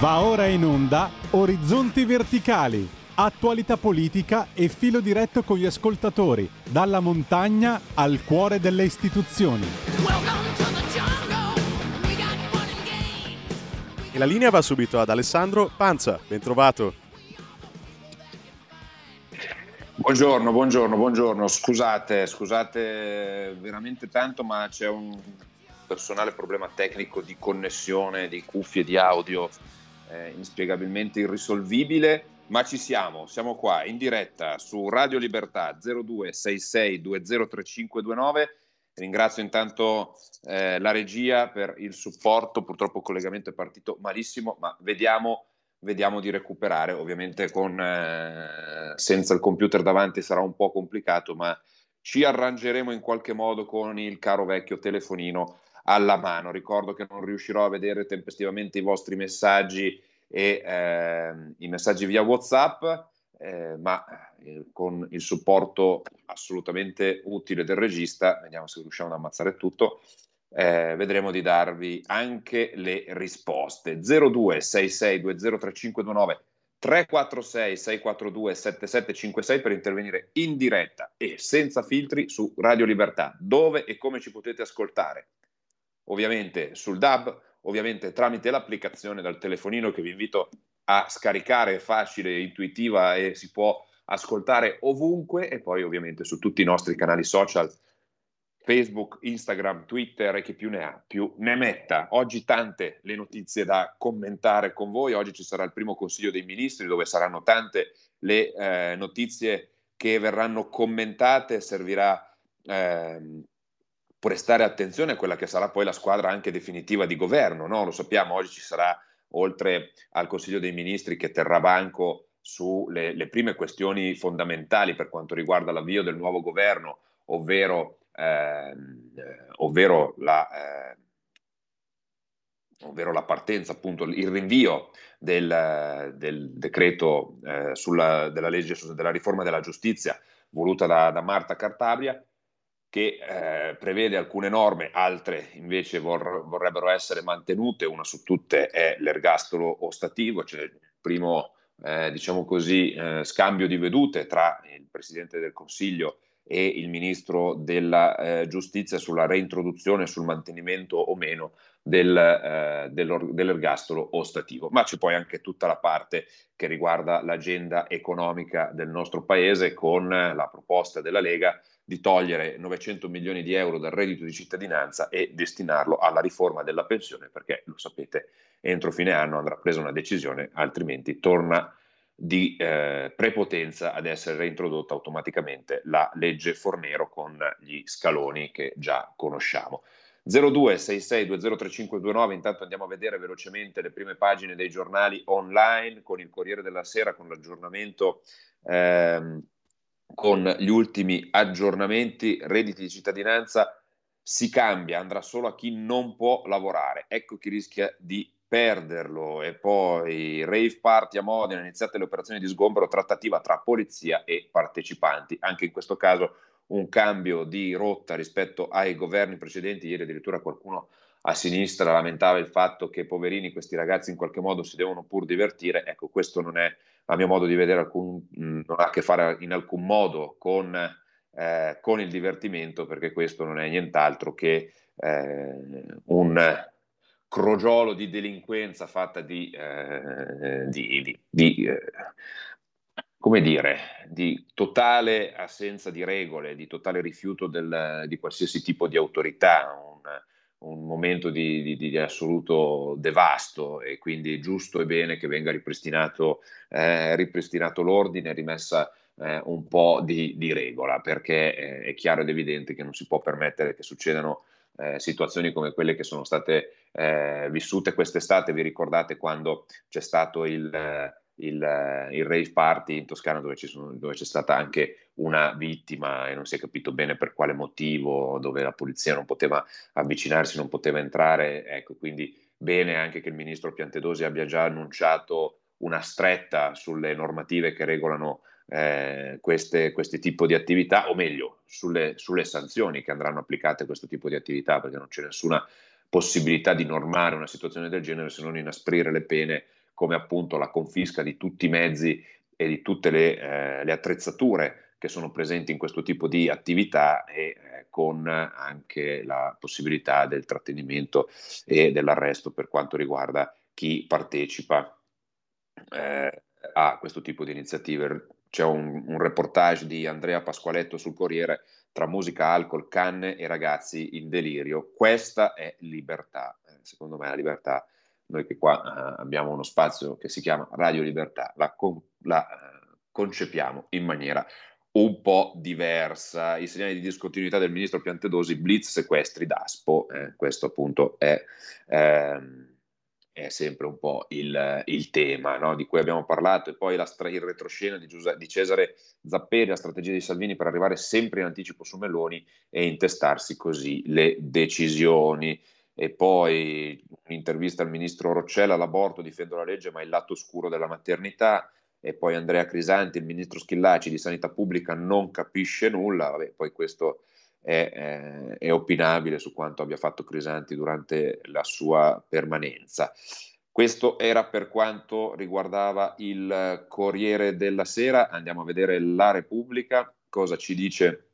Va ora in onda Orizzonti Verticali, attualità politica e filo diretto con gli ascoltatori, dalla montagna al cuore delle istituzioni. E la linea va subito ad Alessandro Panza, ben trovato. Buongiorno, buongiorno, buongiorno. Scusate, scusate veramente tanto, ma c'è un personale problema tecnico di connessione, di cuffie, di audio eh, inspiegabilmente irrisolvibile, ma ci siamo, siamo qua in diretta su Radio Libertà 0266203529. Ringrazio intanto eh, la regia per il supporto, purtroppo il collegamento è partito malissimo, ma vediamo, vediamo di recuperare, ovviamente con, eh, senza il computer davanti sarà un po' complicato, ma ci arrangeremo in qualche modo con il caro vecchio telefonino alla mano. Ricordo che non riuscirò a vedere tempestivamente i vostri messaggi e eh, i messaggi via WhatsApp, eh, ma eh, con il supporto assolutamente utile del regista, vediamo se riusciamo ad ammazzare tutto. Eh, vedremo di darvi anche le risposte 0266203529 346 642 7756 per intervenire in diretta e senza filtri su Radio Libertà dove e come ci potete ascoltare ovviamente sul DAB, ovviamente tramite l'applicazione dal telefonino che vi invito a scaricare, è facile, intuitiva e si può ascoltare ovunque e poi ovviamente su tutti i nostri canali social Facebook, Instagram, Twitter e chi più ne ha, più ne metta. Oggi tante le notizie da commentare con voi, oggi ci sarà il primo Consiglio dei Ministri dove saranno tante le eh, notizie che verranno commentate, servirà eh, prestare attenzione a quella che sarà poi la squadra anche definitiva di governo. No? Lo sappiamo, oggi ci sarà, oltre al Consiglio dei Ministri che terrà banco sulle prime questioni fondamentali per quanto riguarda l'avvio del nuovo governo, ovvero, ehm, eh, ovvero la... Eh, ovvero la partenza, appunto, il rinvio del, del decreto eh, sulla, della, legge, della riforma della giustizia voluta da, da Marta Cartabia, che eh, prevede alcune norme, altre invece vor- vorrebbero essere mantenute, una su tutte è l'ergastolo ostativo, cioè il primo eh, diciamo così, eh, scambio di vedute tra il Presidente del Consiglio e il Ministro della eh, Giustizia sulla reintroduzione, sul mantenimento o meno del, eh, dell'ergastolo ostativo. Ma c'è poi anche tutta la parte che riguarda l'agenda economica del nostro Paese con la proposta della Lega di togliere 900 milioni di euro dal reddito di cittadinanza e destinarlo alla riforma della pensione, perché lo sapete, entro fine anno andrà presa una decisione, altrimenti torna di eh, prepotenza ad essere reintrodotta automaticamente la legge Fornero con gli scaloni che già conosciamo. 0266203529, intanto andiamo a vedere velocemente le prime pagine dei giornali online con il Corriere della Sera, con l'aggiornamento ehm, con gli ultimi aggiornamenti, redditi di cittadinanza si cambia, andrà solo a chi non può lavorare. Ecco chi rischia di perderlo. E poi rave party a Modena, iniziate le operazioni di sgombero, trattativa tra polizia e partecipanti. Anche in questo caso un cambio di rotta rispetto ai governi precedenti. Ieri addirittura qualcuno a sinistra lamentava il fatto che poverini questi ragazzi in qualche modo si devono pur divertire. Ecco, questo non è a mio modo di vedere, alcun, mm, non ha a che fare in alcun modo con, eh, con, il divertimento, perché questo non è nient'altro che eh, un crogiolo di delinquenza fatta di, eh, di, di, di eh, come dire, di totale assenza di regole, di totale rifiuto del, di qualsiasi tipo di autorità, un, un momento di, di, di, assoluto devasto e quindi è giusto e bene che venga ripristinato, eh, ripristinato l'ordine, rimessa eh, un po' di, di regola, perché eh, è chiaro ed evidente che non si può permettere che succedano eh, situazioni come quelle che sono state eh, vissute quest'estate. Vi ricordate quando c'è stato il il, eh, il rave party in Toscana dove, sono, dove, c'è stata anche una vittima e non si è capito bene per quale motivo, dove la polizia non poteva avvicinarsi, non poteva entrare. Ecco, quindi bene anche che il ministro Piantedosi abbia già annunciato una stretta sulle normative che regolano eh, queste, questi tipi di attività, o meglio, sulle, sulle sanzioni che andranno applicate a questo tipo di attività, perché non c'è nessuna possibilità di normare una situazione del genere se non inasprire le pene come appunto la confisca di tutti i mezzi e di tutte le, eh, le attrezzature che sono presenti in questo tipo di attività e eh, con anche la possibilità del trattenimento e dell'arresto per quanto riguarda chi partecipa eh, a questo tipo di iniziative. C'è un, un, reportage di Andrea Pasqualetto sul Corriere tra musica, alcol, canne e ragazzi in delirio. Questa è libertà. Eh, secondo me la libertà, noi che qua eh, abbiamo uno spazio che si chiama Radio Libertà, la, la eh, concepiamo in maniera un po' diversa. I segnali di discontinuità del ministro Piantedosi, blitz sequestri d'Aspo, eh, questo appunto è... Ehm, è sempre un po' il, il tema no? di cui abbiamo parlato e poi la stra- il retroscena di, Giuseppe, di, Cesare Zapperi, la strategia di Salvini per arrivare sempre in anticipo su Meloni e intestarsi così le decisioni. E poi un'intervista al ministro Roccella, l'aborto, difendo la legge, ma il lato oscuro della maternità. E poi Andrea Crisanti, il ministro Schillaci di Sanità Pubblica, non capisce nulla. Vabbè, poi questo è, è, è, opinabile su quanto abbia fatto Crisanti durante la sua permanenza. Questo era per quanto riguardava il Corriere della Sera. Andiamo a vedere la Repubblica, cosa ci dice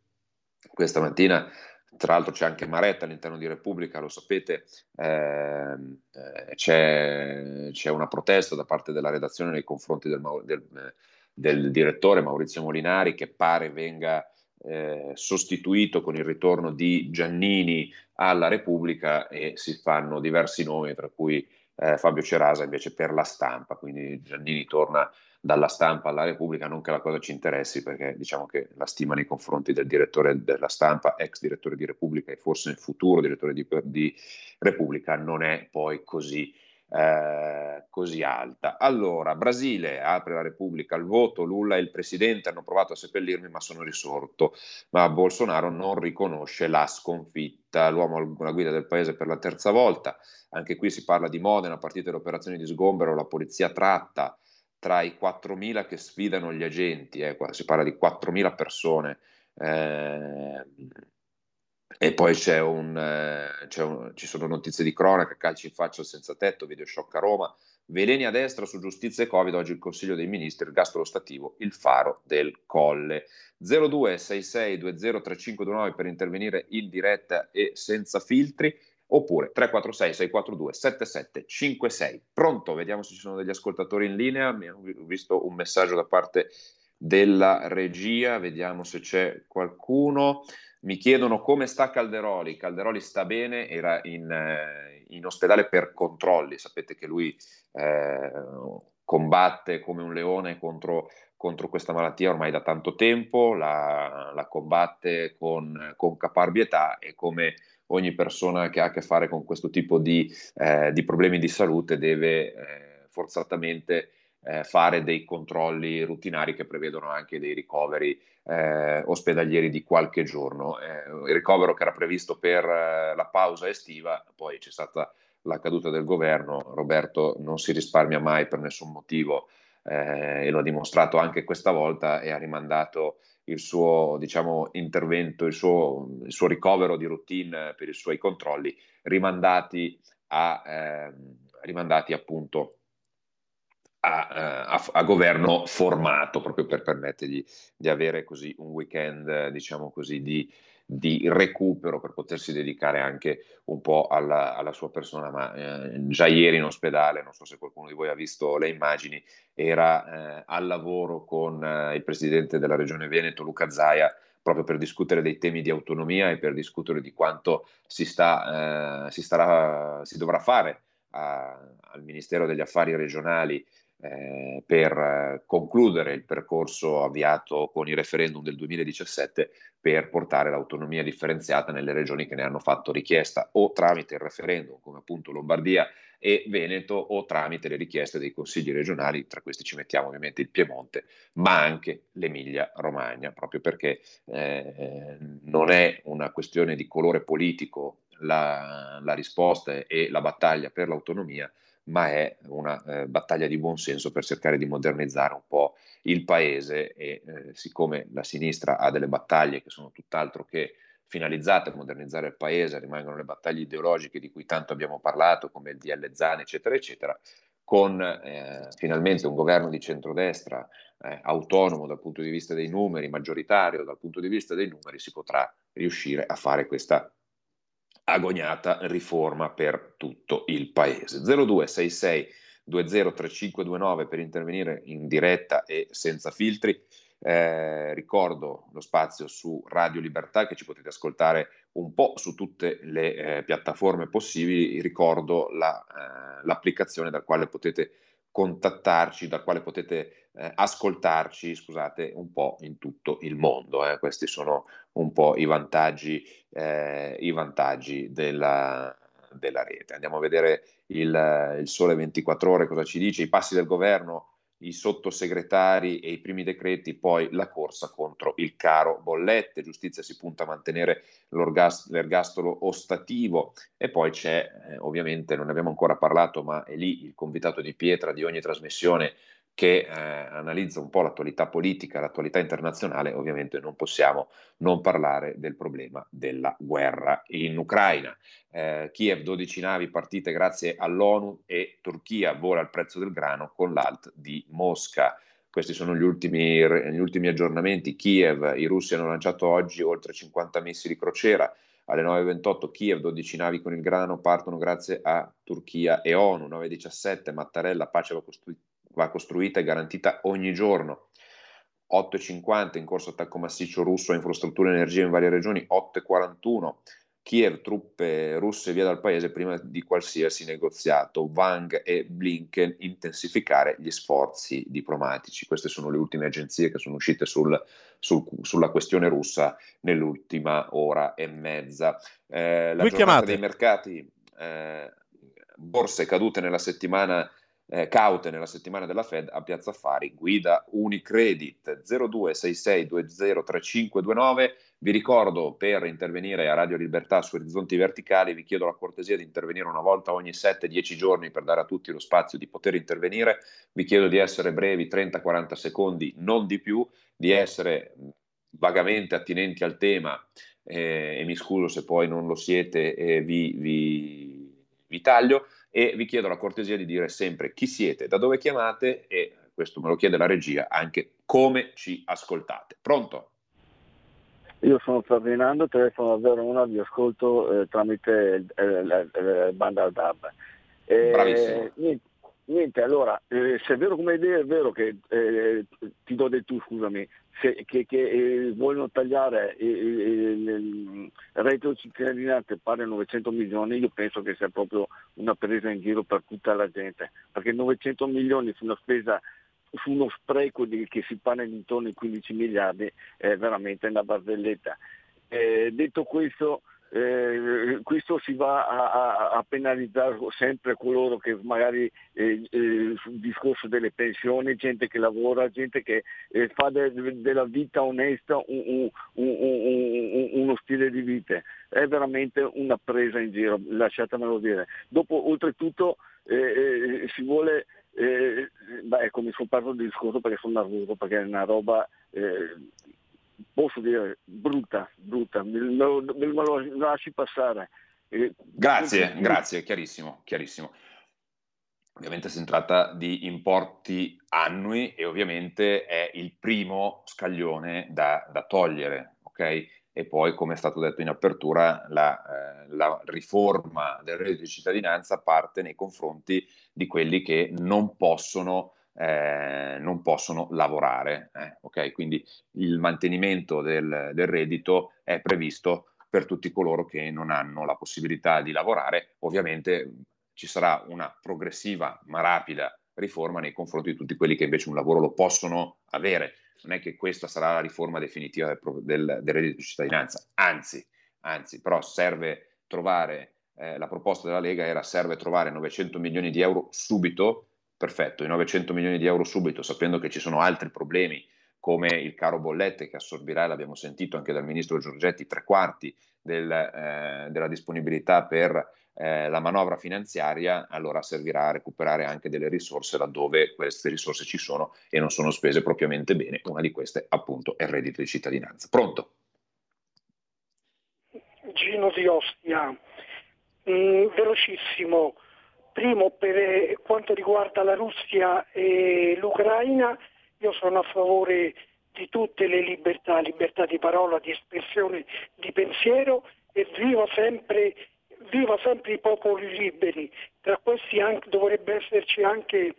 questa mattina. Tra l'altro c'è anche Maretta all'interno di Repubblica, lo sapete, ehm, eh, c'è, c'è, una protesta da parte della redazione nei confronti del, del, del direttore Maurizio Molinari che pare venga eh, sostituito con il ritorno di Giannini alla Repubblica e si fanno diversi nomi, tra cui eh, Fabio Cerasa invece per la stampa, quindi Giannini torna dalla stampa alla Repubblica, non che la cosa ci interessi perché diciamo che la stima nei confronti del direttore della stampa, ex direttore di Repubblica e forse nel futuro direttore di, di Repubblica non è poi così eh, così alta. Allora, Brasile apre la Repubblica al voto, Lula e il presidente hanno provato a seppellirmi ma sono risorto, ma Bolsonaro non riconosce la sconfitta, l'uomo alla guida del paese per la terza volta, anche qui si parla di Modena, partite le operazioni di sgombero, la polizia tratta tra i 4.000 che sfidano gli agenti, eh, si parla di 4.000 persone. Eh, e poi c'è un, eh, c'è un, ci sono notizie di cronaca, calci in faccia senza tetto, video shock a Roma, veleni a destra su giustizia e Covid, oggi il Consiglio dei Ministri, il gastro stativo, il faro del Colle. 0266203529 per intervenire in diretta e senza filtri, oppure 346 642 7756. Pronto, vediamo se ci sono degli ascoltatori in linea, ho visto un messaggio da parte della regia, vediamo se c'è qualcuno. Mi chiedono come sta Calderoli. Calderoli sta bene, era in, eh, in ospedale per controlli. Sapete che lui eh, combatte come un leone contro, contro, questa malattia ormai da tanto tempo, la, la combatte con, con, caparbietà e come ogni persona che ha a che fare con questo tipo di, eh, di problemi di salute deve eh, forzatamente eh, fare dei controlli rutinari che prevedono anche dei ricoveri eh, ospedalieri di qualche giorno. Eh, il ricovero che era previsto per eh, la pausa estiva, poi c'è stata la caduta del governo, Roberto non si risparmia mai per nessun motivo eh, e lo ha dimostrato anche questa volta e ha rimandato il suo diciamo, intervento, il suo, il suo, ricovero di routine per i suoi controlli, rimandati, a, ehm, rimandati appunto a, eh, a, a, governo formato, proprio per permettergli di avere così un weekend, diciamo così, di, di recupero per potersi dedicare anche un po' alla, alla sua persona, ma eh, già ieri in ospedale, non so se qualcuno di voi ha visto le immagini, era eh, al lavoro con eh, il presidente della regione Veneto, Luca Zaia, proprio per discutere dei temi di autonomia e per discutere di quanto si, sta, eh, si, starà, si dovrà fare a, al Ministero degli Affari regionali eh, per eh, concludere il percorso avviato con il referendum del 2017 per portare l'autonomia differenziata nelle regioni che ne hanno fatto richiesta o tramite il referendum come appunto Lombardia e Veneto o tramite le richieste dei consigli regionali, tra questi ci mettiamo ovviamente il Piemonte, ma anche l'Emilia Romagna, proprio perché eh, non è una questione di colore politico la, la risposta e la battaglia per l'autonomia, ma è una eh, battaglia di buonsenso per cercare di modernizzare un po' il paese e eh, siccome la sinistra ha delle battaglie che sono tutt'altro che finalizzate a modernizzare il paese, rimangono le battaglie ideologiche di cui tanto abbiamo parlato, come il DL Zan, eccetera, eccetera, con eh, finalmente un governo di centrodestra eh, autonomo dal punto di vista dei numeri, maggioritario dal punto di vista dei numeri, si potrà riuscire a fare questa agognata riforma per tutto il paese. 0266 203529 per intervenire in diretta e senza filtri. Eh, ricordo lo spazio su Radio Libertà che ci potete ascoltare un po' su tutte le eh, piattaforme possibili. Ricordo la, eh, l'applicazione dal quale potete contattarci, dal quale potete eh, ascoltarci, scusate, un po' in tutto il mondo. Eh. Questi sono un po' i vantaggi, eh, i vantaggi della, della, rete. Andiamo a vedere il, il Sole 24 ore cosa ci dice, i passi del governo i sottosegretari e i primi decreti, poi la corsa contro il caro bollette, giustizia si punta a mantenere l'ergastolo ostativo. E poi c'è, eh, ovviamente non ne abbiamo ancora parlato, ma è lì il convitato di pietra di ogni trasmissione che eh, analizza un po' l'attualità politica, l'attualità internazionale, ovviamente non possiamo non parlare del problema della guerra in Ucraina. Eh, Kiev 12 navi partite grazie all'ONU e Turchia vola il prezzo del grano con l'alt di Mosca. Questi sono gli ultimi, gli ultimi aggiornamenti. Kiev, i russi hanno lanciato oggi oltre 50 missili crociera. Alle 9.28 Kiev, 12 navi con il grano partono grazie a Turchia e ONU. 9.17 Mattarella, pace va costruita va costruita e garantita ogni giorno. 8,50 in corso attacco massiccio russo a infrastrutture e energia in varie regioni, 8,41 Kiev, truppe russe via dal paese prima di qualsiasi negoziato. Wang e Blinken intensificare gli sforzi diplomatici. Queste sono le ultime agenzie che sono uscite sul, sul, sulla questione russa nell'ultima ora e mezza. Eh, la Qui giornata chiamate. dei mercati, eh, borse cadute nella settimana eh, caute nella settimana della Fed a Piazza Affari, guida Unicredit 0266203529. Vi ricordo per intervenire a Radio Libertà su Orizzonti Verticali, vi chiedo la cortesia di intervenire una volta ogni 7-10 giorni per dare a tutti lo spazio di poter intervenire. Vi chiedo di essere brevi, 30-40 secondi, non di più, di essere vagamente attinenti al tema eh, e mi scuso se poi non lo siete e vi, vi, vi taglio e vi chiedo la cortesia di dire sempre chi siete, da dove chiamate e questo me lo chiede la regia, anche come ci ascoltate. Pronto? Io sono Ferdinando, telefono a Verona, vi ascolto eh, tramite eh, la, la, banda DAB. Eh, Bravissimo. Niente, niente allora, eh, se è vero come idea, è vero che eh, ti do del tu, scusami, se, che, che eh, vogliono tagliare il reddito di cittadinanza pari a 900 milioni, io penso che sia proprio una presa in giro per tutta la gente, perché 900 milioni su una spesa su uno spreco di, che si parla intorno ai 15 miliardi è veramente una barzelletta. Eh, detto questo, eh, questo si va a, a, penalizzare sempre coloro che magari eh, eh, sul discorso delle pensioni, gente che lavora, gente che eh, fa de, de, della vita onesta un, un, un, uno stile di vita. È veramente una presa in giro, lasciatemelo dire. Dopo, oltretutto, eh, eh, si vuole eh, beh, ecco, mi sono parlato del discorso perché sono nervoso, perché è una roba posso dire brutta, brutta, me lo, me lo lasci passare. Eh, grazie, quindi... grazie, chiarissimo, chiarissimo. Ovviamente si tratta di importi annui e ovviamente è il primo scaglione da, da togliere, ok? E poi, come è stato detto in apertura, la, eh, la, riforma del reddito di cittadinanza parte nei confronti di quelli che non possono eh, non possono lavorare. Eh, okay? Quindi il mantenimento del, del reddito è previsto per tutti coloro che non hanno la possibilità di lavorare. Ovviamente ci sarà una progressiva ma rapida riforma nei confronti di tutti quelli che invece un lavoro lo possono avere. Non è che questa sarà la riforma definitiva del, del, del reddito di cittadinanza, anzi, anzi, però serve trovare, eh, la proposta della Lega era serve trovare 900 milioni di euro subito perfetto, i 900 milioni di euro subito, sapendo che ci sono altri problemi come il caro bollette che assorbirà, l'abbiamo sentito anche dal ministro Giorgetti, tre quarti del, eh, della disponibilità per eh, la manovra finanziaria, allora servirà a recuperare anche delle risorse laddove queste risorse ci sono e non sono spese propriamente bene. Una di queste appunto è il reddito di cittadinanza. Pronto? Gino di Ostia, mm, velocissimo Primo, per quanto riguarda la Russia e l'Ucraina, io sono a favore di tutte le libertà, libertà di parola, di espressione, di pensiero e viva sempre, viva sempre i popoli liberi. Tra questi anche, dovrebbe esserci anche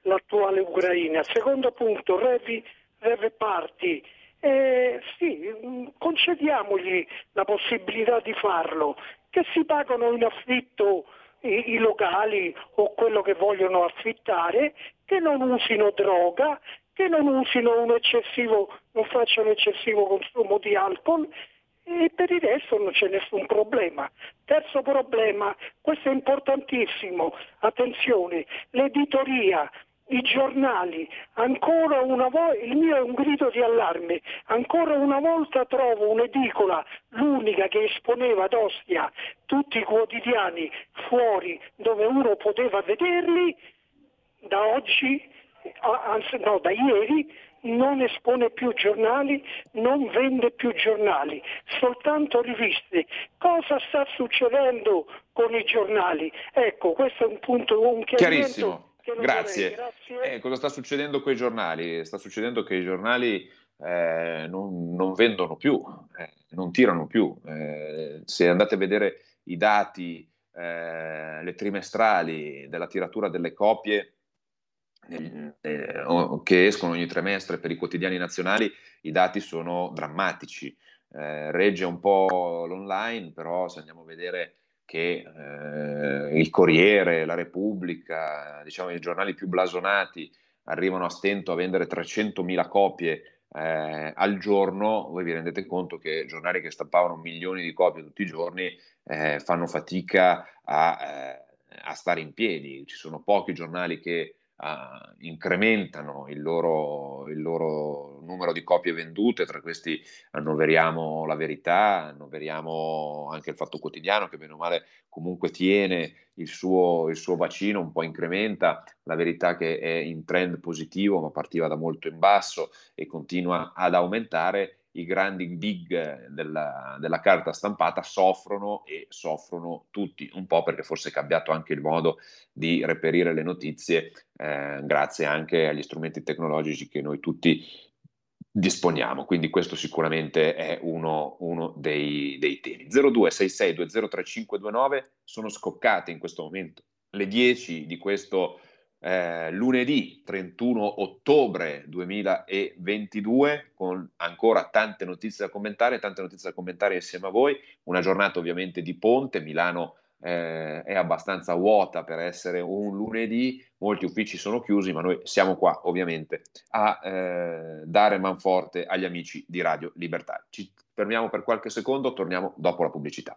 l'attuale Ucraina. Secondo punto, Revi, Revi Party. Eh, sì, concediamogli la possibilità di farlo, che si pagano in affitto i, i locali o quello che vogliono affittare, che non usino droga, che non usino un eccessivo, non facciano eccessivo consumo di alcol e per il resto non c'è nessun problema. Terzo problema, questo è importantissimo, attenzione, l'editoria, i giornali, ancora una volta, il mio è un grido di allarme, ancora una volta trovo un'edicola, l'unica che esponeva ad Ostia tutti i quotidiani fuori dove uno poteva vederli, da oggi anzi no, da ieri non espone più giornali, non vende più giornali, soltanto riviste. Cosa sta succedendo con i giornali? Ecco, questo è un punto, un chiarimento. Grazie. Grazie. Eh, cosa sta succedendo con i giornali? Sta succedendo che i giornali eh, non, non, vendono più, eh, non tirano più. Eh, se andate a vedere i dati, eh, le trimestrali della tiratura delle copie, eh, che escono ogni trimestre per i quotidiani nazionali, i dati sono drammatici. Regge un po' l'online, però se andiamo a vedere che eh, il Corriere, la Repubblica, diciamo i giornali più blasonati arrivano a stento a vendere 300.000 copie eh, al giorno, voi vi rendete conto che giornali che stampavano milioni di copie tutti i giorni eh, fanno fatica a, eh, a, stare in piedi. Ci sono pochi giornali che uh, incrementano il loro, il loro, numero di copie vendute, tra questi annoveriamo la verità, annoveriamo anche il fatto quotidiano che bene o male comunque tiene il suo, il suo bacino, un po' incrementa, la verità che è in trend positivo ma partiva da molto in basso e continua ad aumentare i grandi big della, della, carta stampata soffrono e soffrono tutti, un po' perché forse è cambiato anche il modo di reperire le notizie, eh, grazie anche agli strumenti tecnologici che noi tutti disponiamo. Quindi questo sicuramente è uno, uno dei, dei temi. 0266203529 sono scoccate in questo momento le 10 di questo eh, lunedì 31 ottobre 2022 con ancora tante notizie da commentare, tante notizie da commentare insieme a voi, una giornata ovviamente di ponte, Milano eh, è abbastanza vuota per essere un lunedì, molti uffici sono chiusi, ma noi siamo qua ovviamente a eh, dare manforte agli amici di Radio Libertà. Ci fermiamo per qualche secondo, torniamo dopo la pubblicità.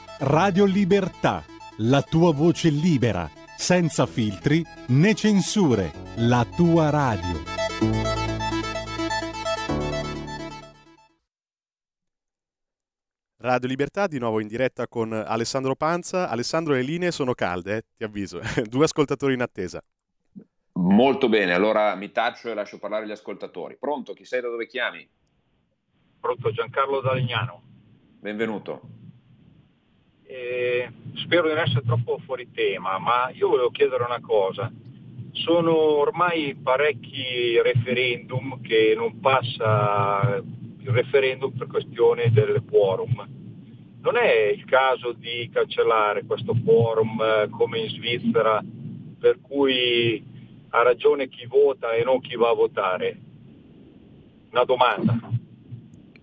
Radio Libertà, la tua voce libera, senza filtri né censure, la tua radio. Radio Libertà di nuovo in diretta con Alessandro Panza. Alessandro, le linee sono calde, eh, ti avviso. Due ascoltatori in attesa. Molto bene, allora mi taccio e lascio parlare gli ascoltatori. Pronto? Chi sei da dove chiami? Pronto, Giancarlo Dalignano. Benvenuto eh, spero di non essere troppo fuori tema, ma io volevo chiedere una cosa. Sono ormai parecchi referendum che non passa il referendum per questione del quorum. Non è il caso di cancellare questo quorum eh, come in Svizzera, per cui ha ragione chi vota e non chi va a votare? Una domanda.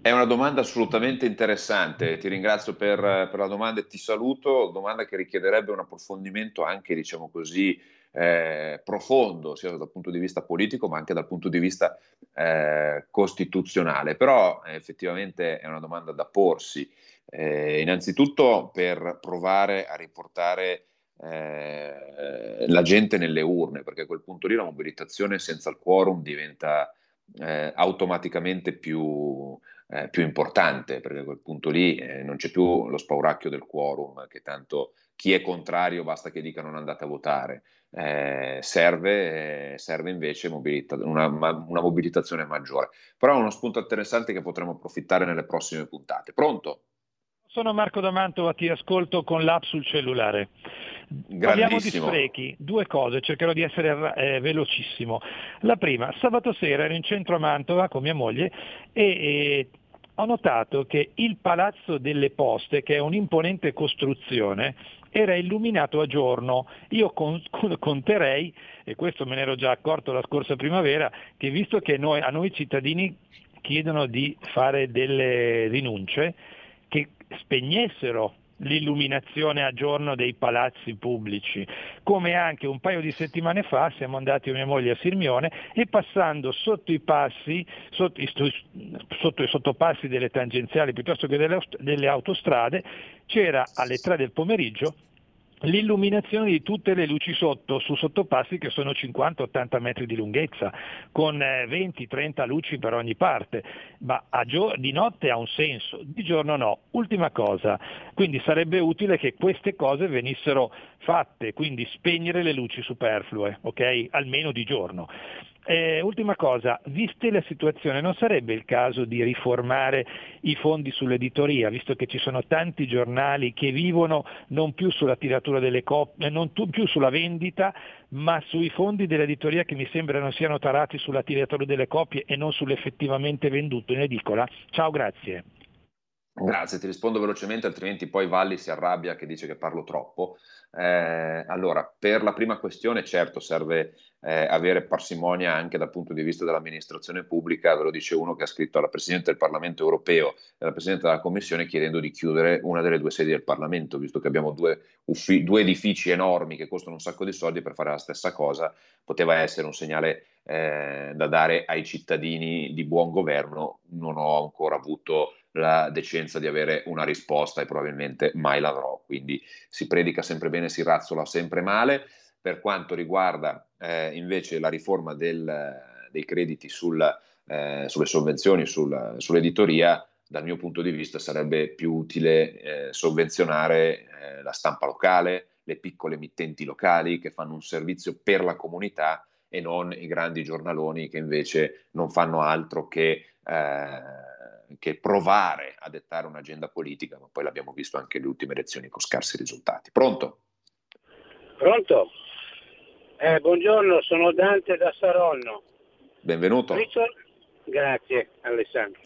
È una domanda assolutamente interessante, ti ringrazio per, per, la domanda e ti saluto, domanda che richiederebbe un approfondimento anche, diciamo così, eh, profondo, sia dal punto di vista politico ma anche dal punto di vista eh, costituzionale, però eh, effettivamente è una domanda da porsi, Eh, innanzitutto per provare a riportare eh, la gente nelle urne, perché a quel punto lì la mobilitazione senza il quorum diventa eh, automaticamente più, eh, più, importante, perché a quel punto lì eh, non c'è più lo spauracchio del quorum, che tanto chi è contrario basta che dica non andate a votare. Eh, serve, eh, serve, invece mobilita- una, una, mobilitazione maggiore. Però è uno spunto interessante che potremo approfittare nelle prossime puntate. Pronto? Sono Marco D'Amantova, ti ascolto con l'app sul cellulare. Parliamo di sprechi, due cose, cercherò di essere eh, velocissimo. La prima, sabato sera ero in centro a Mantova con mia moglie e, e ho notato che il Palazzo delle Poste, che è un'imponente costruzione, era illuminato a giorno. Io con, conterei, e questo me ne ero già accorto la scorsa primavera, che visto che noi, a noi cittadini chiedono di fare delle rinunce, che spegnessero l'illuminazione a giorno dei palazzi pubblici, come anche un paio di settimane fa siamo andati mia moglie a Sirmione e passando sotto i passi, sotto, sotto i sottopassi delle tangenziali piuttosto che delle, delle autostrade, c'era alle 3 del pomeriggio l'illuminazione di tutte le luci sotto, su sottopassi che sono 50-80 metri di lunghezza, con 20-30 eh, luci per ogni parte, ma gio- di notte ha un senso, di giorno no. Ultima cosa, quindi sarebbe utile che queste cose venissero fatte, quindi spegnere le luci superflue, ok? Almeno di giorno. Eh, ultima cosa, viste la situazione, non sarebbe il caso di riformare i fondi sull'editoria, visto che ci sono tanti giornali che vivono non più sulla tiratura delle coppie, non più sulla vendita, ma sui fondi dell'editoria che mi sembrano siano tarati sulla tiratura delle copie e non sull'effettivamente venduto in edicola? Ciao, grazie. Grazie, ti rispondo velocemente, altrimenti poi Valli si arrabbia che dice che parlo troppo. Eh, allora, per la prima questione, certo, serve eh, avere parsimonia anche dal punto di vista dell'amministrazione pubblica, ve lo dice uno che ha scritto alla Presidente del Parlamento europeo e alla Presidente della Commissione chiedendo di chiudere una delle due sedi del Parlamento, visto che abbiamo due, uffi- due edifici enormi che costano un sacco di soldi per fare la stessa cosa, poteva essere un segnale eh, da dare ai cittadini di buon governo, non ho ancora avuto la decenza di avere una risposta e probabilmente mai l'avrò, quindi si predica sempre bene, si razzola sempre male. Per quanto riguarda eh, invece la riforma del, dei crediti sul, eh, sulle sovvenzioni, sul, sull'editoria, dal mio punto di vista sarebbe più utile eh, sovvenzionare eh, la stampa locale, le piccole emittenti locali che fanno un servizio per la comunità e non i grandi giornaloni che invece non fanno altro che, eh, che provare a dettare un'agenda politica, ma poi l'abbiamo visto anche nelle ultime elezioni con scarsi risultati. Pronto? Pronto? Eh, buongiorno, sono Dante da Saronno. Benvenuto. Ritor- Grazie Alessandro.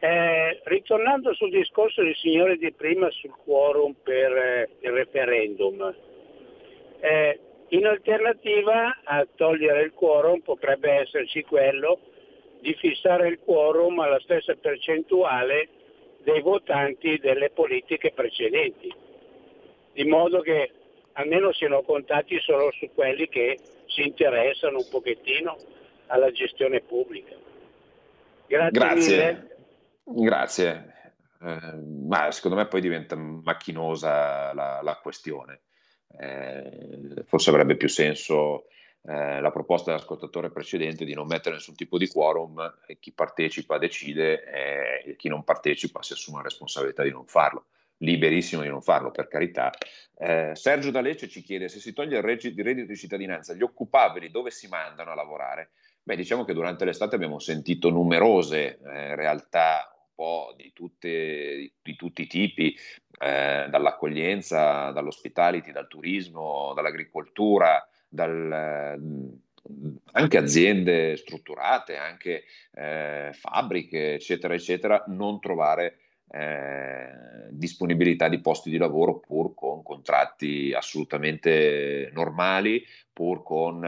Eh, ritornando sul discorso del signore di prima sul quorum per eh, il referendum, eh, in alternativa a togliere il quorum potrebbe esserci quello di fissare il quorum alla stessa percentuale dei votanti delle politiche precedenti, di modo che almeno siano contati solo su quelli che si interessano un pochettino alla gestione pubblica. Grazie. Grazie. Grazie. Eh, ma secondo me poi diventa macchinosa la, la questione. Eh, forse avrebbe più senso eh, la proposta dell'ascoltatore precedente di non mettere nessun tipo di quorum e chi partecipa decide e chi non partecipa si assume la responsabilità di non farlo liberissimo di non farlo, per carità. Eh, Sergio D'Alecce ci chiede se si toglie il reddito di cittadinanza, gli occupabili dove si mandano a lavorare? Beh, diciamo che durante l'estate abbiamo sentito numerose eh, realtà un po' di, tutte, di tutti i tipi, eh, dall'accoglienza, dall'ospitality, dal turismo, dall'agricoltura, dal, anche aziende strutturate, anche eh, fabbriche, eccetera, eccetera, non trovare eh, disponibilità di posti di lavoro pur con contratti assolutamente normali, pur con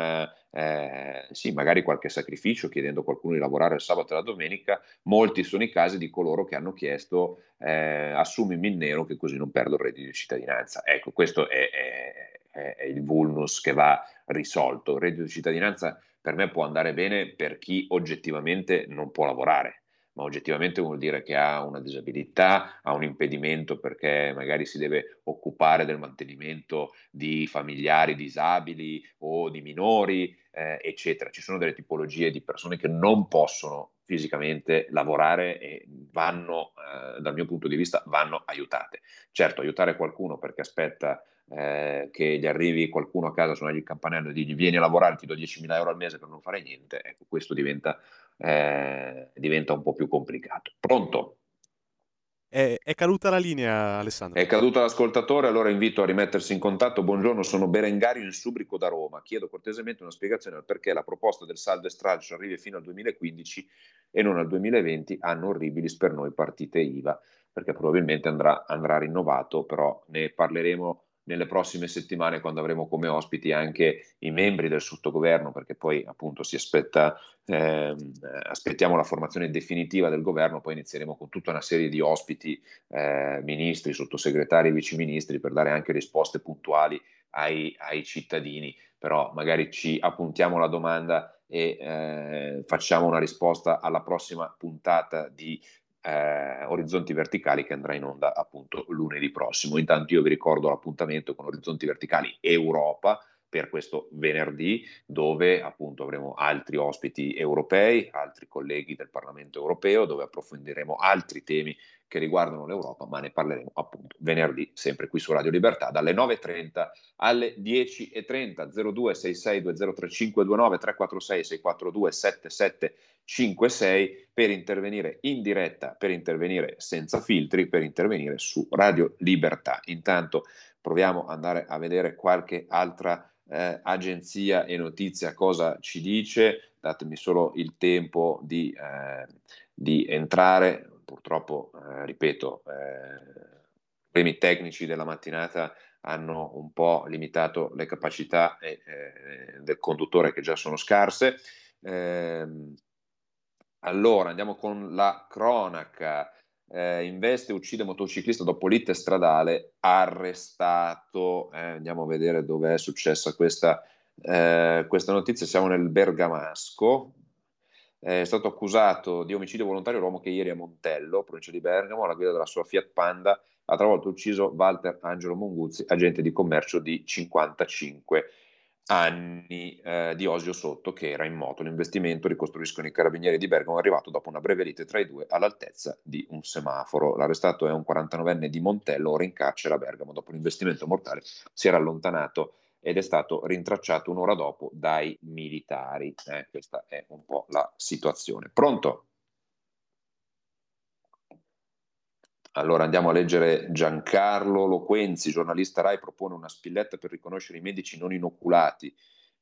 eh, sì, magari qualche sacrificio chiedendo a qualcuno di lavorare il sabato e la domenica. Molti sono i casi di coloro che hanno chiesto eh, assumimi in nero che così non perdo il reddito di cittadinanza. Ecco, questo è, è, è il vulnus che va risolto. Il reddito di cittadinanza per me può andare bene per chi oggettivamente non può lavorare ma oggettivamente vuol dire che ha una disabilità, ha un impedimento perché magari si deve occupare del mantenimento di familiari disabili o di minori, eh, eccetera. Ci sono delle tipologie di persone che non possono fisicamente lavorare e vanno, eh, dal mio punto di vista, vanno aiutate. Certo, aiutare qualcuno perché aspetta eh, che gli arrivi qualcuno a casa, suonargli il campanello e digli vieni a lavorare, ti do 10.000 euro al mese per non fare niente, ecco, questo diventa, eh, diventa un po' più complicato. Pronto? È, è, caduta la linea, Alessandro. È caduto l'ascoltatore, allora invito a rimettersi in contatto. Buongiorno, sono Berengario in Subrico da Roma. Chiedo cortesemente una spiegazione al perché la proposta del saldo e stralcio arrivi fino al 2015 e non al 2020, hanno orribilis per noi partite IVA, perché probabilmente andrà, andrà rinnovato, però ne parleremo nelle prossime settimane quando avremo come ospiti anche i membri del sottogoverno, perché poi appunto si aspetta, eh, aspettiamo la formazione definitiva del governo, poi inizieremo con tutta una serie di ospiti, eh, ministri, sottosegretari viceministri per dare anche risposte puntuali ai, ai cittadini, però magari ci appuntiamo la domanda e eh, facciamo una risposta alla prossima puntata di eh, Orizzonti Verticali che andrà in onda appunto lunedì prossimo. Intanto io vi ricordo l'appuntamento con Orizzonti Verticali Europa per questo venerdì dove appunto avremo altri ospiti europei, altri colleghi del Parlamento europeo, dove approfondiremo altri temi che riguardano l'Europa, ma ne parleremo appunto venerdì, sempre qui su Radio Libertà, dalle 9.30 alle 10.30, 0266203529, 346 642 7756 per intervenire in diretta, per intervenire senza filtri, per intervenire su Radio Libertà. Intanto proviamo ad andare a vedere qualche altra eh, agenzia e notizia cosa ci dice, datemi solo il tempo di, eh, di entrare, purtroppo, eh, ripeto, eh, problemi tecnici della mattinata hanno un po' limitato le capacità eh, del conduttore che già sono scarse. Ehm, allora andiamo con la cronaca eh, investe e uccide motociclista dopo lite stradale, arrestato. Eh, andiamo a vedere dove è successa questa, eh, questa notizia. Siamo nel Bergamasco. È stato accusato di omicidio volontario l'uomo che ieri a Montello, provincia di Bergamo, alla guida della sua Fiat Panda, ha travolto ucciso Walter Angelo Monguzzi, agente di commercio di 55 anni eh, di Osio Sotto che era in moto. L'investimento, ricostruiscono i carabinieri di Bergamo, è arrivato dopo una breve lite tra i due all'altezza di un semaforo. L'arrestato è un 49enne di Montello, ora in carcere a Bergamo. Dopo l'investimento mortale si era allontanato ed è stato rintracciato un'ora dopo dai militari. Eh, questa è un po' la situazione. Pronto? Allora andiamo a leggere Giancarlo Loquenzi, giornalista RAI, propone una spilletta per riconoscere i medici non inoculati.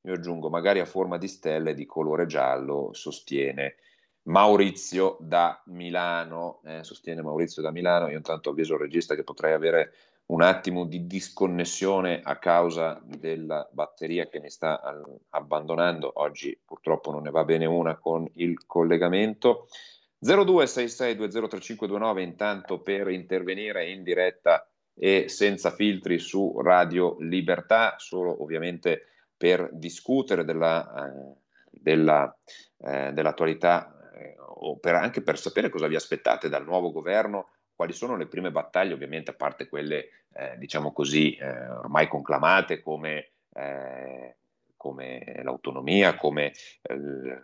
Io aggiungo, magari a forma di stelle di colore giallo, sostiene Maurizio da Milano. Eh, sostiene Maurizio da Milano. Io intanto avviso il regista che potrei avere un attimo di disconnessione a causa della batteria che mi sta abbandonando. Oggi purtroppo non ne va bene una con il collegamento. 0266203529 intanto per intervenire in diretta e senza filtri su Radio Libertà, solo ovviamente per discutere della, eh, della, eh, dell'attualità eh, o per, anche per sapere cosa vi aspettate dal nuovo governo, quali sono le prime battaglie, ovviamente a parte quelle eh, diciamo così eh, ormai conclamate come eh, come l'autonomia, come eh,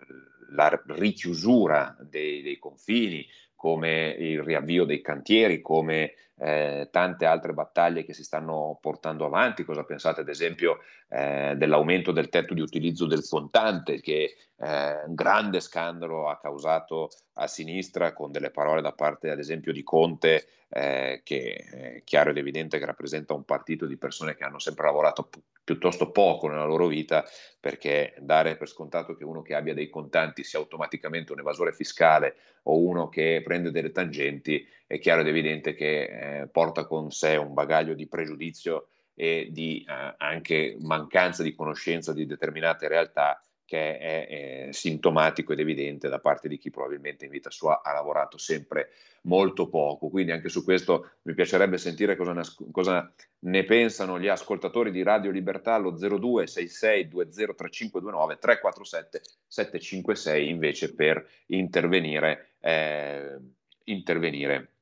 la richiusura dei, dei, confini, come il riavvio dei cantieri, come eh, tante altre battaglie che si stanno portando avanti. Cosa pensate ad esempio eh, dell'aumento del tetto di utilizzo del contante che eh, un grande scandalo ha causato a sinistra con delle parole da parte ad esempio di Conte eh, che è chiaro ed evidente che rappresenta un partito di persone che hanno sempre lavorato pi- piuttosto poco nella loro vita perché dare per scontato che uno che abbia dei contanti sia automaticamente un evasore fiscale o uno che prende delle tangenti è chiaro ed evidente che eh, porta con sé un bagaglio di pregiudizio e di eh, anche mancanza di conoscenza di determinate realtà che è, è, sintomatico ed evidente da parte di chi probabilmente in vita sua ha lavorato sempre molto poco. Quindi anche su questo mi piacerebbe sentire cosa ne, cosa ne pensano gli ascoltatori di Radio Libertà allo 0266 203529 347 756 invece per intervenire, eh, intervenire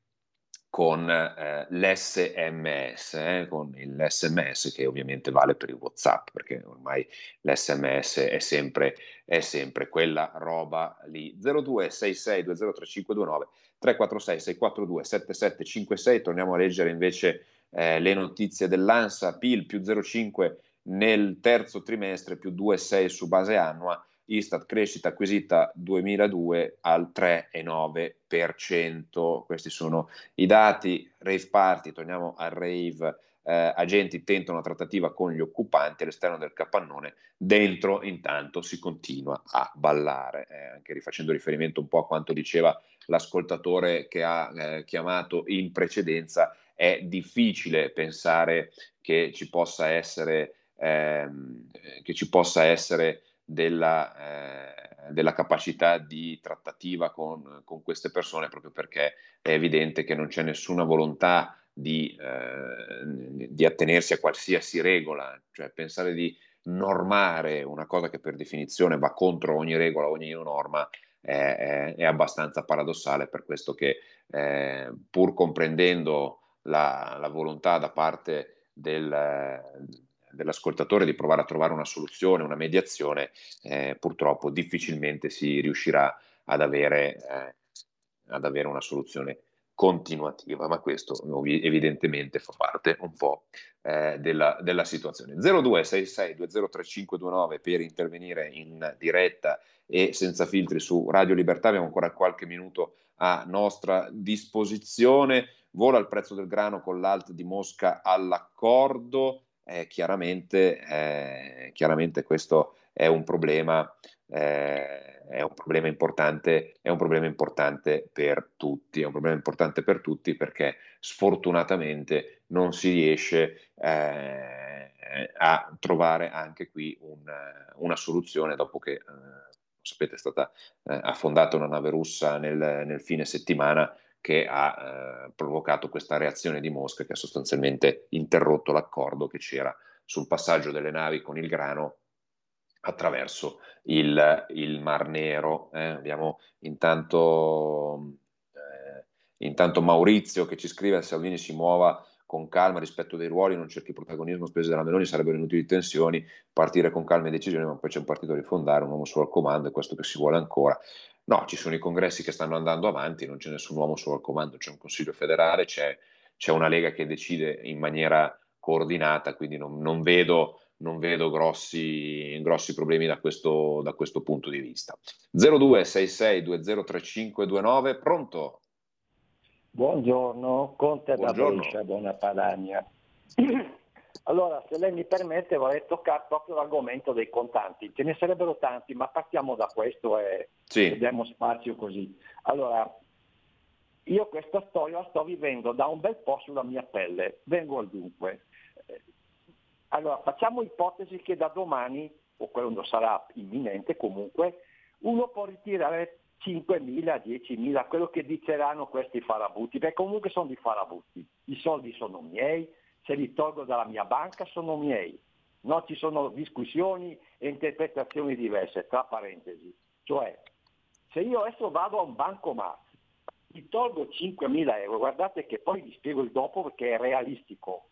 con eh, l'SMS, eh, con l'SMS che ovviamente vale per il WhatsApp, perché ormai l'SMS è sempre, è sempre quella roba lì. 0266203529 346 642 7756, torniamo a leggere invece eh, le notizie dell'ANSA, PIL più 0,5 nel terzo trimestre, più 2,6 su base annua, Istat crescita acquisita 2002 al 3,9%. Questi sono i dati. Rave party, torniamo al rave. Eh, agenti tentano una trattativa con gli occupanti all'esterno del capannone, dentro intanto si continua a ballare, eh, anche rifacendo riferimento un po' a quanto diceva l'ascoltatore che ha eh, chiamato in precedenza, è difficile pensare che ci possa essere, ehm, che ci possa essere della, eh, della capacità di trattativa con, con, queste persone proprio perché è evidente che non c'è nessuna volontà di, eh, di attenersi a qualsiasi regola, cioè pensare di normare una cosa che per definizione va contro ogni regola, ogni norma, è, è, abbastanza paradossale. Per questo che eh, pur comprendendo la, la, volontà da parte del, dell'ascoltatore di provare a trovare una soluzione, una mediazione, eh, purtroppo difficilmente si riuscirà ad avere, eh, ad avere una soluzione continuativa, ma questo evidentemente fa parte un po' eh, della, della, situazione. 0266203529 per intervenire in diretta e senza filtri su Radio Libertà, abbiamo ancora qualche minuto a nostra disposizione. Vola il prezzo del grano con l'alt di Mosca all'accordo eh, chiaramente, eh, chiaramente, questo è un problema, eh, è un problema importante, è un problema importante per tutti, è un problema importante per tutti perché sfortunatamente non si riesce eh, a trovare anche qui un, una soluzione dopo che, eh, sapete, è stata eh, affondata una nave russa nel, nel fine settimana che ha eh, provocato questa reazione di Mosca che ha sostanzialmente interrotto l'accordo che c'era sul passaggio delle navi con il grano attraverso il, il Mar Nero. Eh. Abbiamo intanto, eh, intanto, Maurizio che ci scrive Salvini si muova con calma rispetto dei ruoli, non cerchi protagonismo, spese della Meloni sarebbero inutili tensioni, partire con calma e decisioni, ma poi c'è un partito da rifondare, un uomo solo al comando, è questo che si vuole ancora. No, ci sono i congressi che stanno andando avanti, non c'è nessun uomo solo al comando, c'è un consiglio federale, c'è, c'è una Lega che decide in maniera coordinata, quindi non, non vedo, non vedo grossi, grossi, problemi da questo, da questo punto di vista. 0266203529, pronto? Buongiorno, Conte Buongiorno. da Brescia, buona Padania. Allora, se lei mi permette, vorrei toccare proprio l'argomento dei contanti. Ce ne sarebbero tanti, ma partiamo da questo e sì. diamo spazio così. Allora, io questa storia la sto vivendo da un bel po' sulla mia pelle. Vengo al dunque. Allora, facciamo ipotesi che da domani, o quello sarà imminente comunque, uno può ritirare 5.000, 10.000, quello che diceranno questi farabutti, perché comunque sono di farabutti. I soldi sono miei, se li tolgo dalla mia banca sono miei. No, ci sono discussioni e interpretazioni diverse, tra parentesi. Cioè, se io adesso vado a un bancomat, mi tolgo 5.000 euro, guardate che poi vi spiego il dopo perché è realistico.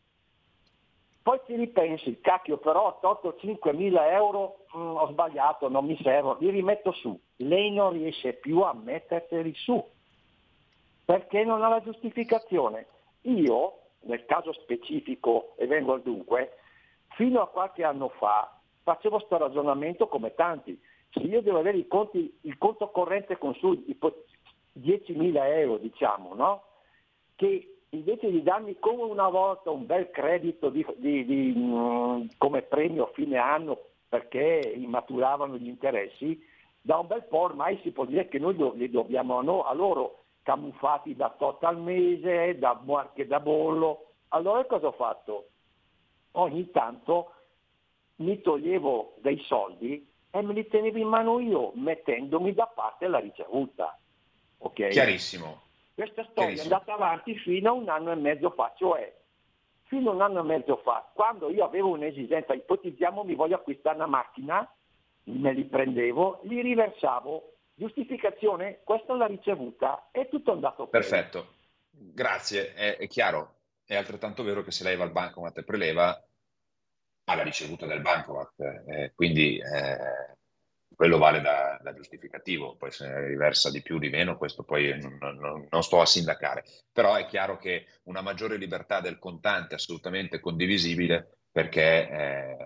Poi ti ripensi, cacchio però ho tolto 5.000 euro, mh, mm, ho sbagliato, non mi servono, li rimetto su. Lei non riesce più a metterli su, perché non ha la giustificazione. Io nel caso specifico, e vengo al dunque, fino a qualche anno fa facevo questo ragionamento come tanti. Se io devo avere conti, il conto corrente con su 10.000 euro, diciamo, no? che invece di darmi come una volta un bel credito di, di, di, mm, come premio a fine anno perché maturavano gli interessi, da un bel po' ormai si può dire che noi li dobbiamo a loro camuffati da tot al mese, da marche da bollo. Allora cosa ho fatto? Ogni tanto mi toglievo dei soldi e me li tenevo in mano io mettendomi da parte la ricevuta. Okay? Chiarissimo. Questa storia è andata avanti fino a un anno e mezzo fa, cioè fino a un anno e mezzo fa, quando io avevo un'esigenza, ipotizziamo mi voglio acquistare una macchina, me li prendevo, li riversavo, giustificazione, questa la ricevuta, è tutto andato bene. Perfetto, grazie, è, è, chiaro, è altrettanto vero che se lei va al bancomat e preleva, ha la ricevuta del bancomat, eh, quindi eh, quello vale da, da, giustificativo, poi se riversa di più o di meno, questo poi non, non, non, sto a sindacare, però è chiaro che una maggiore libertà del contante assolutamente condivisibile perché eh,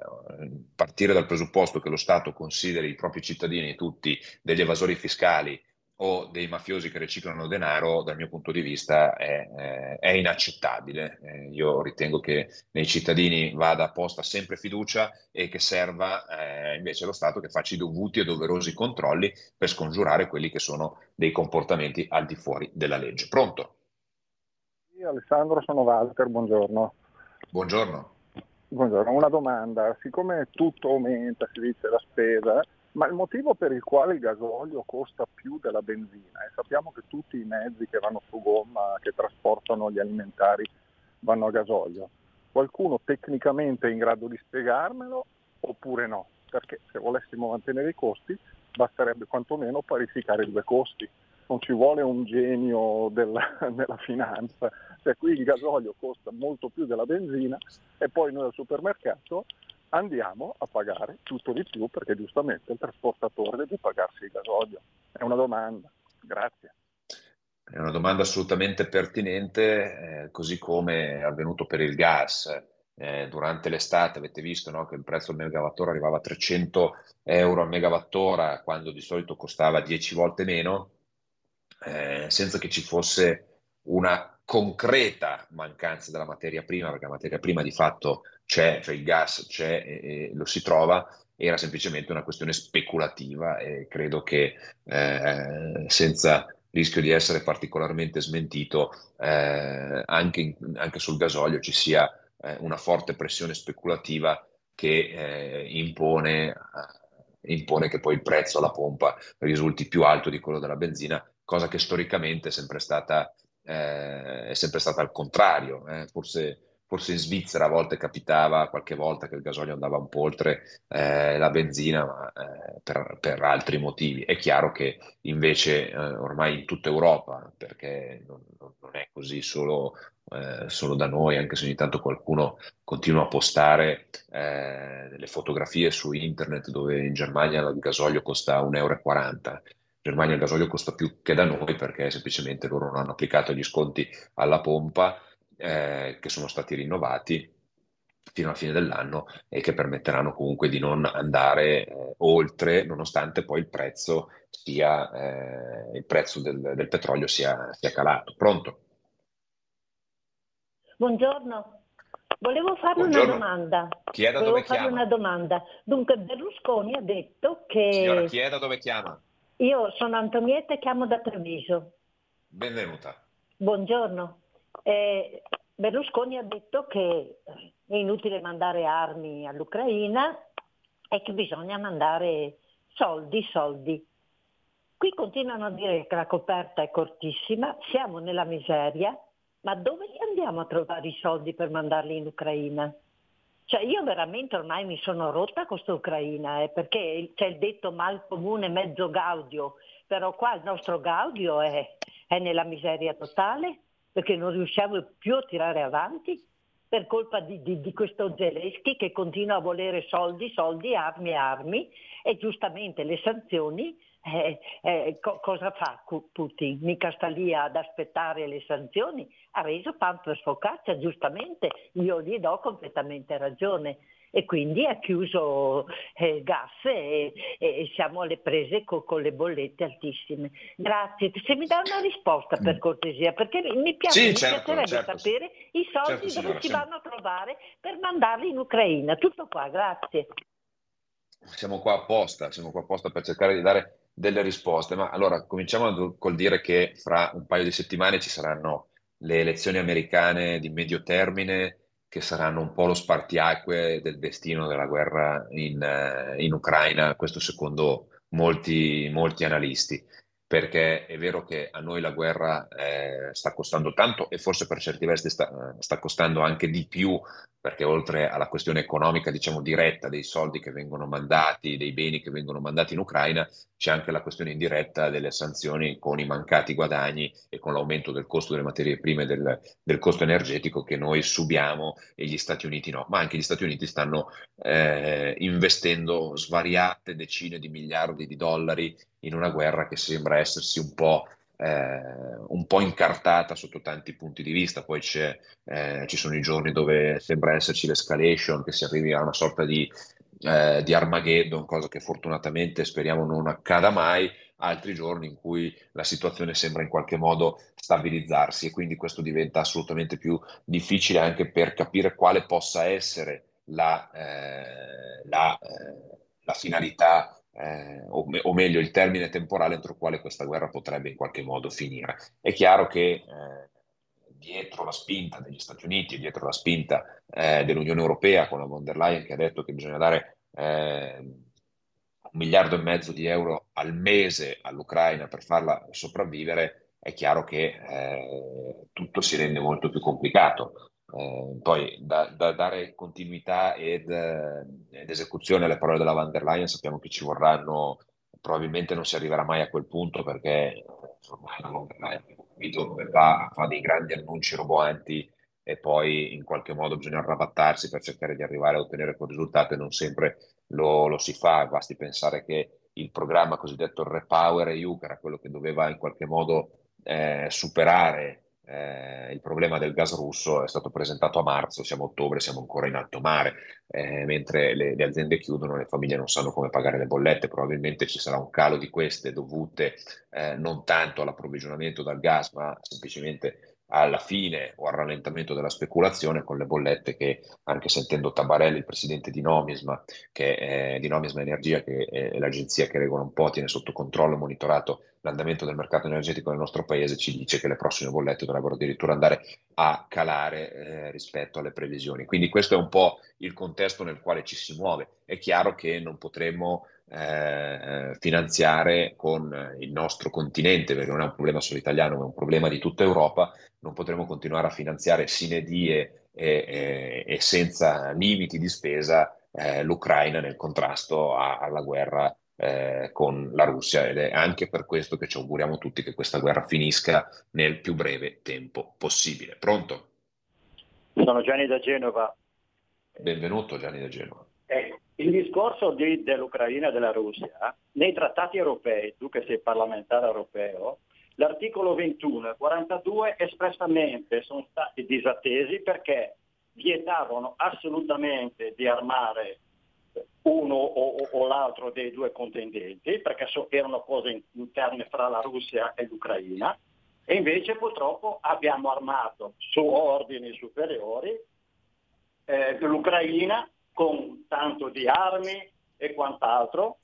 partire dal presupposto che lo Stato consideri i propri cittadini tutti degli evasori fiscali o dei mafiosi che riciclano denaro, dal mio punto di vista, è, eh, è inaccettabile. Eh, io ritengo che nei cittadini vada posta sempre fiducia e che serva eh, invece lo Stato che faccia i dovuti e doverosi controlli per scongiurare quelli che sono dei comportamenti al di fuori della legge. Pronto? Io Alessandro, sono Walter, buongiorno. Buongiorno. Buongiorno, una domanda. Siccome tutto aumenta, si dice la spesa, ma il motivo per il quale il gasolio costa più della benzina, e sappiamo che tutti i mezzi che vanno su gomma, che trasportano gli alimentari, vanno a gasolio, qualcuno tecnicamente è in grado di spiegarmelo oppure no? Perché se volessimo mantenere i costi basterebbe quantomeno parificare i due costi, non ci vuole un genio della, della finanza, cioè qui il gasolio costa molto più della benzina e poi noi al supermercato andiamo a pagare tutto di più perché giustamente il trasportatore deve pagarsi il gasolio. È una domanda. Grazie. È una domanda assolutamente pertinente, eh, così come è avvenuto per il gas. Eh, durante l'estate avete visto no, che il prezzo al megawattora arrivava a 300 euro al megawattora quando di solito costava 10 volte meno, eh, senza che ci fosse una concreta mancanza della materia prima, perché la materia prima di fatto c'è, cioè il gas c'è e, e lo si trova, era semplicemente una questione speculativa e credo che eh, senza rischio di essere particolarmente smentito, eh, anche, anche, sul gasolio ci sia eh, una forte pressione speculativa che eh, impone, eh, impone che poi il prezzo alla pompa risulti più alto di quello della benzina, cosa che storicamente è sempre stata eh, è sempre stata al contrario. Eh. Forse, forse, in Svizzera a volte capitava, qualche volta che il gasolio andava un po' oltre eh, la benzina, ma eh, per, per, altri motivi. È chiaro che invece eh, ormai in tutta Europa, perché non, non è così solo, eh, solo, da noi, anche se ogni tanto qualcuno continua a postare delle fotografie su internet dove in Germania il gasolio costa 1,40 euro Germania il gasolio costa più che da noi perché semplicemente loro non hanno applicato gli sconti alla pompa eh, che sono stati rinnovati fino alla fine dell'anno e che permetteranno comunque di non andare eh, oltre nonostante poi il prezzo, sia, eh, il prezzo del, del petrolio sia, sia, calato. Pronto? Buongiorno. Volevo farle una domanda. Chieda Volevo dove chiama. una domanda. Dunque Berlusconi ha detto che... Signora, chieda dove chiama. Io sono Antonietta e chiamo da Treviso. Benvenuta. Buongiorno. Eh, Berlusconi ha detto che è inutile mandare armi all'Ucraina e che bisogna mandare soldi, soldi. Qui continuano a dire che la coperta è cortissima, siamo nella miseria, ma dove andiamo a trovare i soldi per mandarli in Ucraina? Cioè io veramente ormai mi sono rotta con questa Ucraina, eh, perché c'è il detto mal comune mezzo gaudio, però qua il nostro gaudio è, è nella miseria totale, perché non riusciamo più a tirare avanti per colpa di, di, di, questo Zelensky che continua a volere soldi, soldi, armi, armi e giustamente le sanzioni eh, eh, co- cosa fa Putin? Mica sta lì ad aspettare le sanzioni, ha reso pan per focaccia, giustamente, io gli do completamente ragione e quindi ha chiuso eh, gas e, e, siamo alle prese co- con le bollette altissime. Grazie, se mi dà una risposta per cortesia, perché mi, piace, sì, mi certo, piacerebbe certo, sapere i soldi certo, signora, dove si vanno a trovare per mandarli in Ucraina. Tutto qua, grazie. Siamo qua apposta, siamo qua apposta per cercare di dare delle risposte, ma allora cominciamo col dire che fra un paio di settimane ci saranno le elezioni americane di medio termine che saranno un po' lo spartiacque del destino della guerra in, eh, in Ucraina, questo secondo molti, molti analisti. Perché è vero che a noi la guerra eh, sta costando tanto e forse per certi versi sta, sta, costando anche di più, perché oltre alla questione economica, diciamo diretta dei soldi che vengono mandati, dei beni che vengono mandati in Ucraina, c'è anche la questione indiretta delle sanzioni con i mancati guadagni e con l'aumento del costo delle materie prime, del, del costo energetico che noi subiamo e gli Stati Uniti no. Ma anche gli Stati Uniti stanno eh, investendo svariate decine di miliardi di dollari in una guerra che sembra essersi un po', eh, un po incartata sotto tanti punti di vista. Poi eh, ci sono i giorni dove sembra esserci l'escalation, che si arrivi a una sorta di, eh, di Armageddon, cosa che fortunatamente speriamo non accada mai altri giorni in cui la situazione sembra in qualche modo stabilizzarsi e quindi questo diventa assolutamente più difficile anche per capire quale possa essere la, eh, la, eh, la finalità eh, o, me- o, meglio il termine temporale entro il quale questa guerra potrebbe in qualche modo finire. È chiaro che eh, dietro la spinta degli Stati Uniti, dietro la spinta eh, dell'Unione Europea con la von der Leyen che ha detto che bisogna dare eh, un miliardo e mezzo di euro al mese all'Ucraina per farla sopravvivere, è chiaro che eh, tutto si rende molto più complicato. Eh, poi da, da, dare continuità ed, eh, ed, esecuzione alle parole della van der Leyen sappiamo che ci vorranno, probabilmente non si arriverà mai a quel punto perché ormai la von der Leyen va, fa dei grandi annunci roboanti e poi in qualche modo bisogna arrabattarsi per cercare di arrivare a ottenere quel risultato e non sempre lo, lo si fa, basti pensare che il programma cosiddetto Repower EU, che era quello che doveva in qualche modo eh, superare eh, il problema del gas russo è stato presentato a marzo, siamo a ottobre, siamo ancora in alto mare, eh, mentre le, le, aziende chiudono, le famiglie non sanno come pagare le bollette, probabilmente ci sarà un calo di queste dovute eh, non tanto all'approvvigionamento dal gas, ma semplicemente alla fine o al rallentamento della speculazione con le bollette che anche sentendo Tabarelli, il presidente di Nomisma, che è, di Nomisma Energia, che è l'agenzia che regola un po', tiene sotto controllo e monitorato l'andamento del mercato energetico nel nostro paese, ci dice che le prossime bollette dovrebbero addirittura andare a calare eh, rispetto alle previsioni. Quindi questo è un po' il contesto nel quale ci si muove. È chiaro che non potremmo eh, finanziare con il nostro continente, perché non è un problema solo italiano, ma è un problema di tutta Europa, non potremo continuare a finanziare sine die e, e, e senza limiti di spesa eh, l'Ucraina nel contrasto a, alla guerra eh, con la Russia ed è anche per questo che ci auguriamo tutti che questa guerra finisca nel più breve tempo possibile. Pronto? Sono Gianni da Genova. Benvenuto Gianni da Genova. Ecco, il discorso di, dell'Ucraina e della Russia, nei trattati europei, tu che sei parlamentare europeo, l'articolo 21 e 42 espressamente sono stati disattesi perché vietavano assolutamente di armare uno o, o, l'altro dei due contendenti, perché so, erano cose interne fra la Russia e l'Ucraina, e invece purtroppo abbiamo armato su ordini superiori eh, l'Ucraina con tanto di armi e quant'altro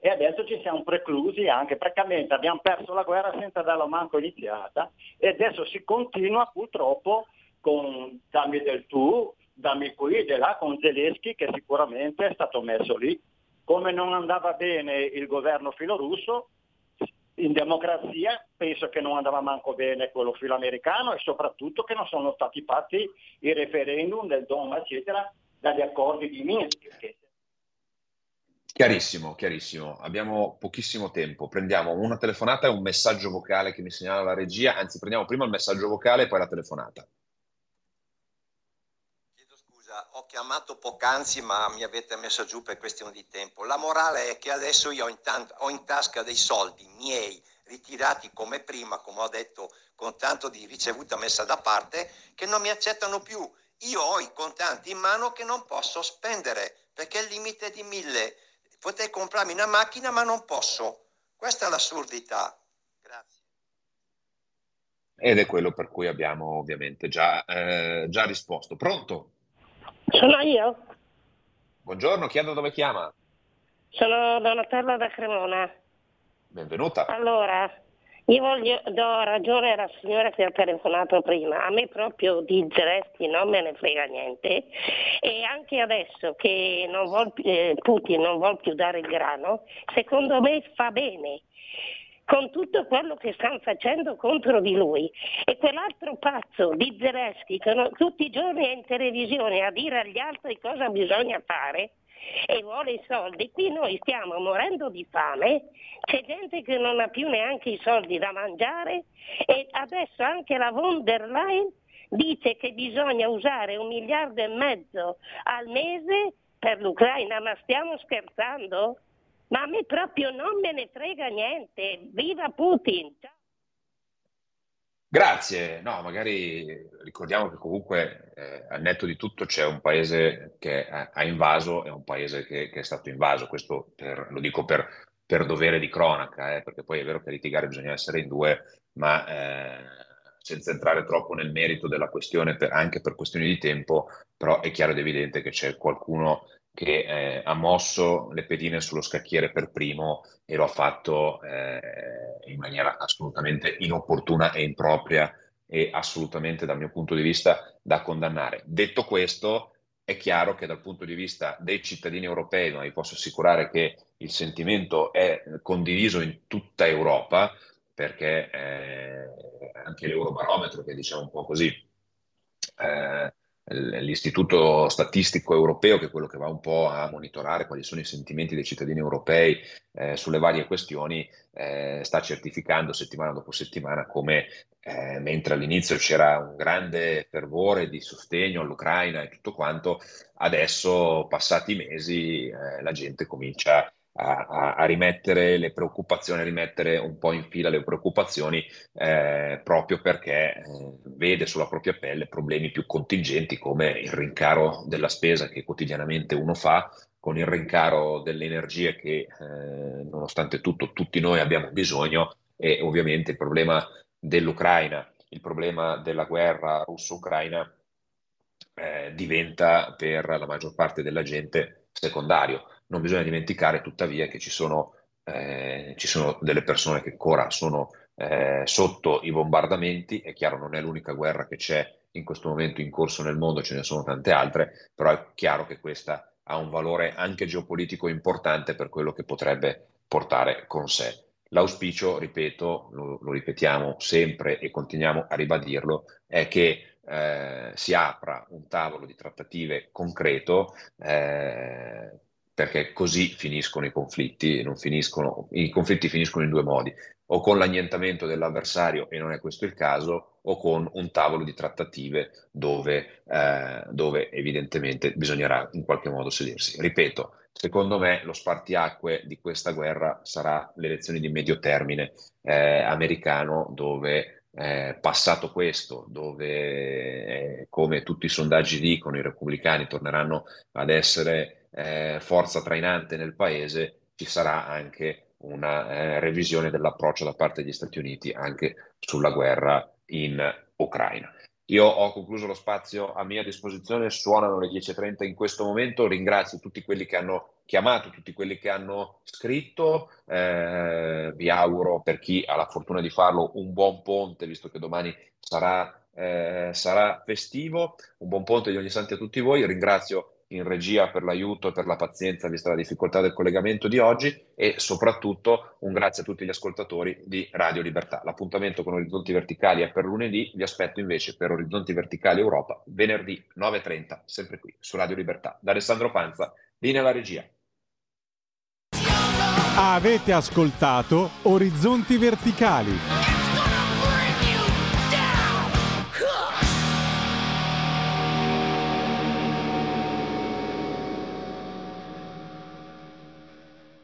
e adesso ci siamo preclusi anche, praticamente abbiamo perso la guerra senza darla manco iniziata e adesso si continua purtroppo con dammi del tu, dammi qui e là con Zelensky che sicuramente è stato messo lì. Come non andava bene il governo filorusso, in democrazia penso che non andava manco bene quello filoamericano e soprattutto che non sono stati fatti i referendum del Dom, eccetera, dagli accordi di Minsk. Che... Chiarissimo, chiarissimo. Abbiamo pochissimo tempo. Prendiamo una telefonata e un messaggio vocale che mi segnala la regia. Anzi, prendiamo prima il messaggio vocale e poi la telefonata. Chiedo scusa, ho chiamato poc'anzi, ma mi avete messo giù per questione di tempo. La morale è che adesso io ho in, tant- ho in tasca dei soldi miei ritirati come prima, come ho detto, con tanto di ricevuta messa da parte, che non mi accettano più io ho i contanti in mano che non posso spendere perché il limite è di mille. Potrei comprarmi una macchina ma non posso. Questa è l'assurdità. Grazie. Ed è quello per cui abbiamo ovviamente già, eh, già risposto. Pronto? Sono io. Buongiorno, chiedo dove chiama. Sono Donatella da Cremona. Benvenuta. Allora, Io voglio, do ragione alla signora che ha telefonato prima, a me proprio di Zelensky non me ne frega niente. E anche adesso che non vuol, eh, Putin non vuole più dare il grano, secondo me fa bene. Con tutto quello che stanno facendo contro di lui. E quell'altro pazzo di Zelensky che non, tutti i giorni è in televisione a dire agli altri cosa bisogna fare, e vuole i soldi, qui noi stiamo morendo di fame, c'è gente che non ha più neanche i soldi da mangiare e adesso anche la von der Leyen dice che bisogna usare un miliardo e mezzo al mese per l'Ucraina, ma stiamo scherzando? Ma a me proprio non me ne frega niente, viva Putin! Ciao. Grazie, no, magari ricordiamo che comunque eh, al netto di tutto c'è un paese che ha invaso e un paese che, che è stato invaso, questo per, lo dico per, per, dovere di cronaca, eh, perché poi è vero che litigare bisogna essere in due, ma eh, senza entrare troppo nel merito della questione, per, anche per questioni di tempo, però è chiaro ed evidente che c'è qualcuno che eh, ha mosso le pedine sullo scacchiere per primo e lo ha fatto eh, in maniera assolutamente inopportuna e impropria e assolutamente dal mio punto di vista da condannare. Detto questo, è chiaro che dal punto di vista dei cittadini europei, ma vi posso assicurare che il sentimento è condiviso in tutta Europa, perché eh, anche l'Eurobarometro, che diciamo un po' così, eh, l'istituto statistico europeo, che è quello che va un po' a monitorare quali sono i sentimenti dei cittadini europei eh, sulle varie questioni, eh, sta certificando settimana dopo settimana come eh, mentre all'inizio c'era un grande fervore di sostegno all'Ucraina e tutto quanto, adesso passati i mesi eh, la gente comincia a a, a, rimettere le preoccupazioni, a rimettere un po' in fila le preoccupazioni eh, proprio perché eh, vede sulla propria pelle problemi più contingenti come il rincaro della spesa che quotidianamente uno fa, con il rincaro delle energie che eh, nonostante tutto tutti noi abbiamo bisogno e ovviamente il problema dell'Ucraina, il problema della guerra russo-ucraina eh, diventa per la maggior parte della gente secondario non bisogna dimenticare tuttavia che ci sono, eh, ci sono delle persone che ancora sono eh, sotto i bombardamenti, è chiaro non è l'unica guerra che c'è in questo momento in corso nel mondo, ce ne sono tante altre, però è chiaro che questa ha un valore anche geopolitico importante per quello che potrebbe portare con sé. L'auspicio, ripeto, lo, lo ripetiamo sempre e continuiamo a ribadirlo, è che eh, si apra un tavolo di trattative concreto eh, perché così finiscono i conflitti, finiscono, i conflitti finiscono in due modi, o con l'annientamento dell'avversario, e non è questo il caso, o con un tavolo di trattative dove, eh, dove evidentemente bisognerà in qualche modo sedersi. Ripeto, secondo me lo spartiacque di questa guerra sarà l'elezione di medio termine eh, americano dove eh, passato questo, dove eh, come tutti i sondaggi dicono i repubblicani torneranno ad essere eh, forza trainante nel paese, ci sarà anche una eh, revisione dell'approccio da parte degli Stati Uniti anche sulla guerra in Ucraina. Io ho concluso lo spazio a mia disposizione, suonano le 10.30 in questo momento, ringrazio tutti quelli che hanno chiamato, tutti quelli che hanno scritto, eh, vi auguro per chi ha la fortuna di farlo un buon ponte, visto che domani sarà, eh, sarà festivo, un buon ponte di ogni santi a tutti voi, ringrazio in regia per l'aiuto e per la pazienza vista la difficoltà del collegamento di oggi e soprattutto un grazie a tutti gli ascoltatori di Radio Libertà. L'appuntamento con Orizzonti Verticali è per lunedì, vi aspetto invece per Orizzonti Verticali Europa venerdì 9.30, sempre qui su Radio Libertà. Da Alessandro Panza, linea alla regia. Avete ascoltato Orizzonti Verticali.